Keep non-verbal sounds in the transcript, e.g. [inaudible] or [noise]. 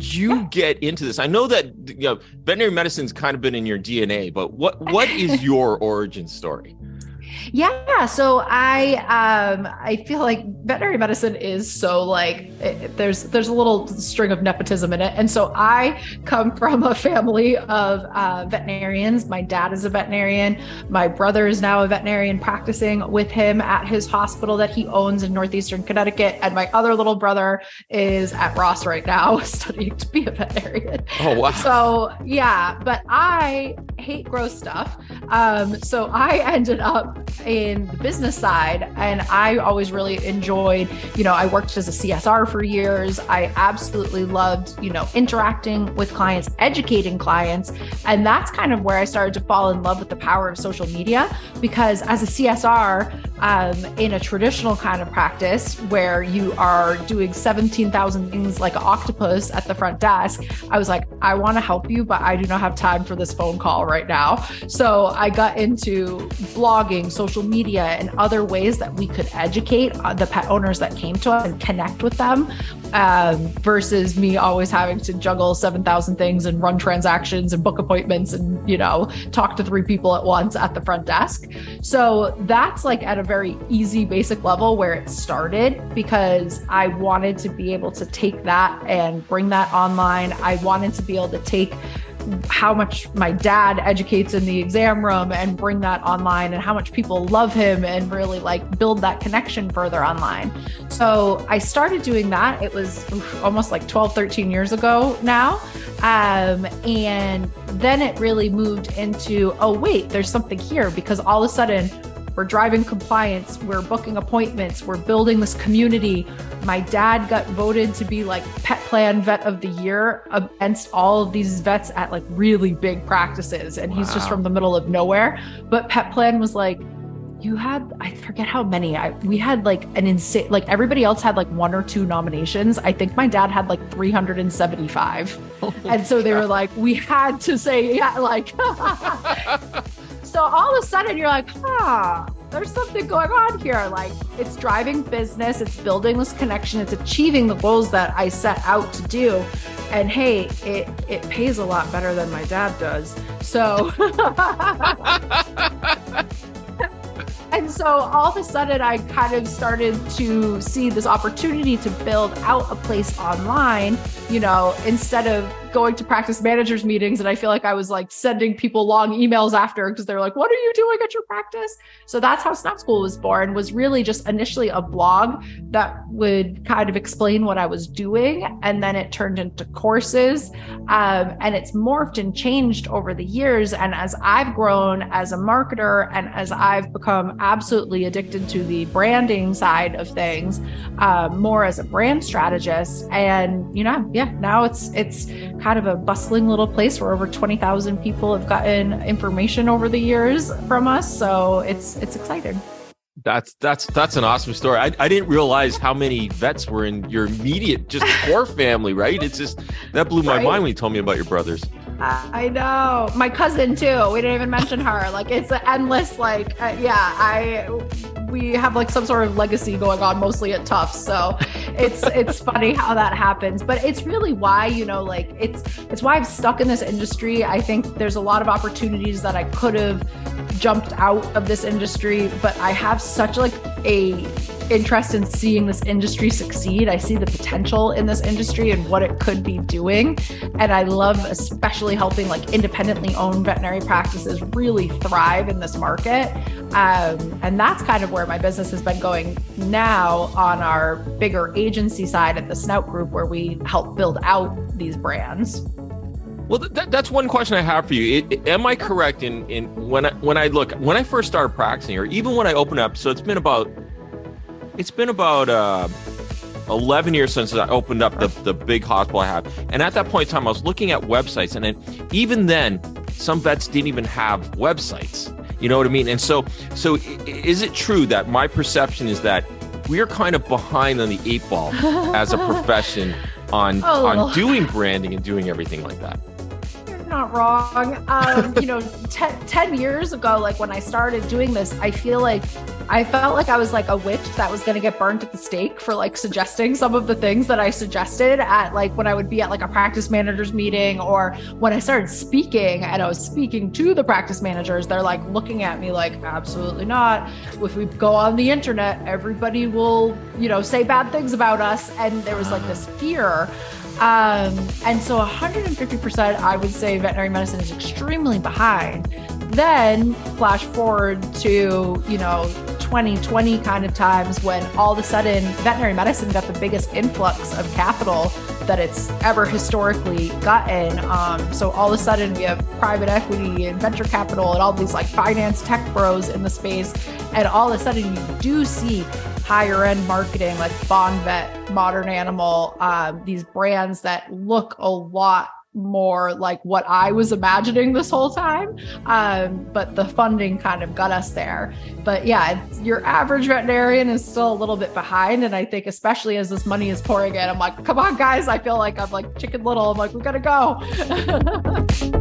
did you get into this? I know that you know veterinary medicine's kind of been in your DNA, but what what is [laughs] your origin story? Yeah, so I um I feel like veterinary medicine is so like it, there's there's a little string of nepotism in it, and so I come [laughs] from a family of uh, veterinarians. My dad is a veterinarian. My brother is now a veterinarian practicing with him at his hospital that he owns in northeastern Connecticut, and my other little brother is at Ross right now [laughs] studying to be a veterinarian. Oh wow! So yeah, but I hate gross stuff. Um, so I ended up in the business side and I always really enjoyed, you know, I worked as a CSR for years. I absolutely loved, you know, interacting with clients, educating clients. And that's kind of where I started to fall in love with the power of social media because as a CSR um, in a traditional kind of practice where you are doing 17,000 things like an octopus at the front desk, I was like, I want to help you, but I do not have time for this phone call right now. So I got into blogging, social media, and other ways that we could educate uh, the pet owners that came to us and connect with them um, versus me always having to juggle 7,000 things and run transactions and book appointments and, you know, talk to three people at once at the front desk. So that's like at a very easy, basic level where it started because I wanted to be able to take that and bring that online. I wanted to be able to take how much my dad educates in the exam room and bring that online and how much people love him and really like build that connection further online. So I started doing that. It was almost like 12, 13 years ago now. Um, and then it really moved into, oh, wait, there's something here because all of a sudden we're driving compliance, we're booking appointments, we're building this community. My dad got voted to be like Petplan vet of the year against all of these vets at like really big practices. And wow. he's just from the middle of nowhere. But Petplan was like, you had I forget how many. I we had like an insane like everybody else had like one or two nominations. I think my dad had like 375. [laughs] Oh and so they were like, we had to say yeah, like [laughs] so all of a sudden you're like, huh, there's something going on here. Like it's driving business, it's building this connection, it's achieving the goals that I set out to do. And hey, it it pays a lot better than my dad does. So [laughs] And so all of a sudden, I kind of started to see this opportunity to build out a place online, you know, instead of going to practice managers meetings and I feel like I was like sending people long emails after because they're like, what are you doing at your practice? So that's how Snout School was born, was really just initially a blog that would kind of explain what I was doing. And then it turned into courses. Um, and it's morphed and changed over the years. And as I've grown as a marketer and as I've become absolutely addicted to the branding side of things, uh, more as a brand strategist. And, you know, yeah, now it's, it's, kind of a bustling little place where over 20,000 people have gotten information over the years from us. So it's it's exciting. That's that's that's an awesome story. I, I didn't realize how many vets were in your immediate just [laughs] core family, right? It's just that blew my right? mind when you told me about your brothers. I know my cousin too. We didn't even mention her. Like it's an endless. Like uh, yeah, I we have like some sort of legacy going on, mostly at Tufts. So it's it's funny how that happens, but it's really why you know like it's it's why I'm stuck in this industry. I think there's a lot of opportunities that I could have jumped out of this industry, but I have such like a interest in seeing this industry succeed. I see the potential in this industry and what it could be doing. And I love especially helping like independently owned veterinary practices really thrive in this market. Um, and that's kind of where my business has been going now on our bigger agency side at the Snout Group, where we help build out these brands. Well, that, that's one question I have for you. It, it, am I correct in in when I when I look when I first started practicing, or even when I opened up? So it's been about it's been about uh, 11 years since I opened up the, the big hospital I have. And at that point in time, I was looking at websites. And then, even then, some vets didn't even have websites. You know what I mean? And so, so is it true that my perception is that we are kind of behind on the eight ball as a [laughs] profession on oh. on doing branding and doing everything like that? Not wrong. Um, you know, [laughs] ten, 10 years ago, like when I started doing this, I feel like I felt like I was like a witch that was going to get burned at the stake for like suggesting some of the things that I suggested at like when I would be at like a practice managers meeting or when I started speaking and I was speaking to the practice managers, they're like looking at me like, absolutely not. If we go on the internet, everybody will, you know, say bad things about us. And there was like this fear. Um, and so 150%, I would say veterinary medicine is extremely behind. Then flash forward to, you know, 2020 kind of times when all of a sudden veterinary medicine got the biggest influx of capital that it's ever historically gotten. Um, so all of a sudden we have private equity and venture capital and all these like finance tech bros in the space. And all of a sudden you do see higher end marketing like Bond Vet, Modern Animal, um, these brands that look a lot more like what I was imagining this whole time. Um, but the funding kind of got us there. But yeah, your average veterinarian is still a little bit behind. And I think, especially as this money is pouring in, I'm like, come on, guys. I feel like I'm like chicken little. I'm like, we gotta go. [laughs]